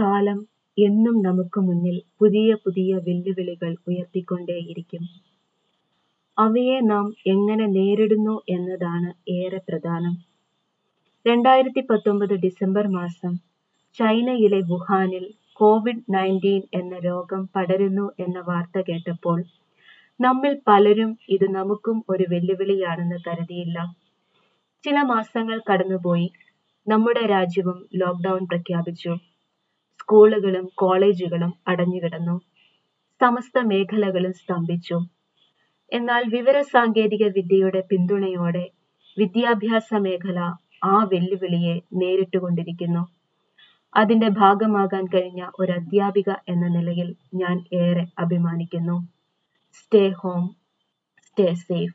കാലം എന്നും നമുക്ക് മുന്നിൽ പുതിയ പുതിയ വെല്ലുവിളികൾ ഉയർത്തിക്കൊണ്ടേയിരിക്കും. അവയെ നാം എങ്ങനെ നേരിടുന്നു എന്നതാണ് ഏറെ പ്രധാനം. രണ്ടായിരത്തി പത്തൊമ്പത് ഡിസംബർ മാസം ചൈനയിലെ വുഹാനിൽ കോവിഡ് നയന്റീൻ എന്ന രോഗം പടരുന്നു എന്ന വാർത്ത കേട്ടപ്പോൾ നമ്മിൽ പലരും ഇത് നമുക്കും ഒരു വെല്ലുവിളിയാണെന്ന് കരുതിയില്ല. ചില മാസങ്ങൾ കടന്നുപോയി. നമ്മുടെ രാജ്യവും ലോക്ക്ഡൗൺ പ്രഖ്യാപിച്ചു. സ്കൂളുകളും കോളേജുകളും അടഞ്ഞുകിടന്നു സമസ്ത മേഖലകളും സ്തംഭിച്ചു. എന്നാൽ വിവര സാങ്കേതിക വിദ്യയുടെ പിന്തുണയോടെ വിദ്യാഭ്യാസ മേഖല ആ വെല്ലുവിളിയെ നേരിട്ടുകൊണ്ടിരിക്കുന്നു അതിന്റെ ഭാഗമാകാൻ കഴിഞ്ഞ ഒരു അധ്യാപിക എന്ന നിലയിൽ ഞാൻ ഏറെ അഭിമാനിക്കുന്നു. Stay home stay safe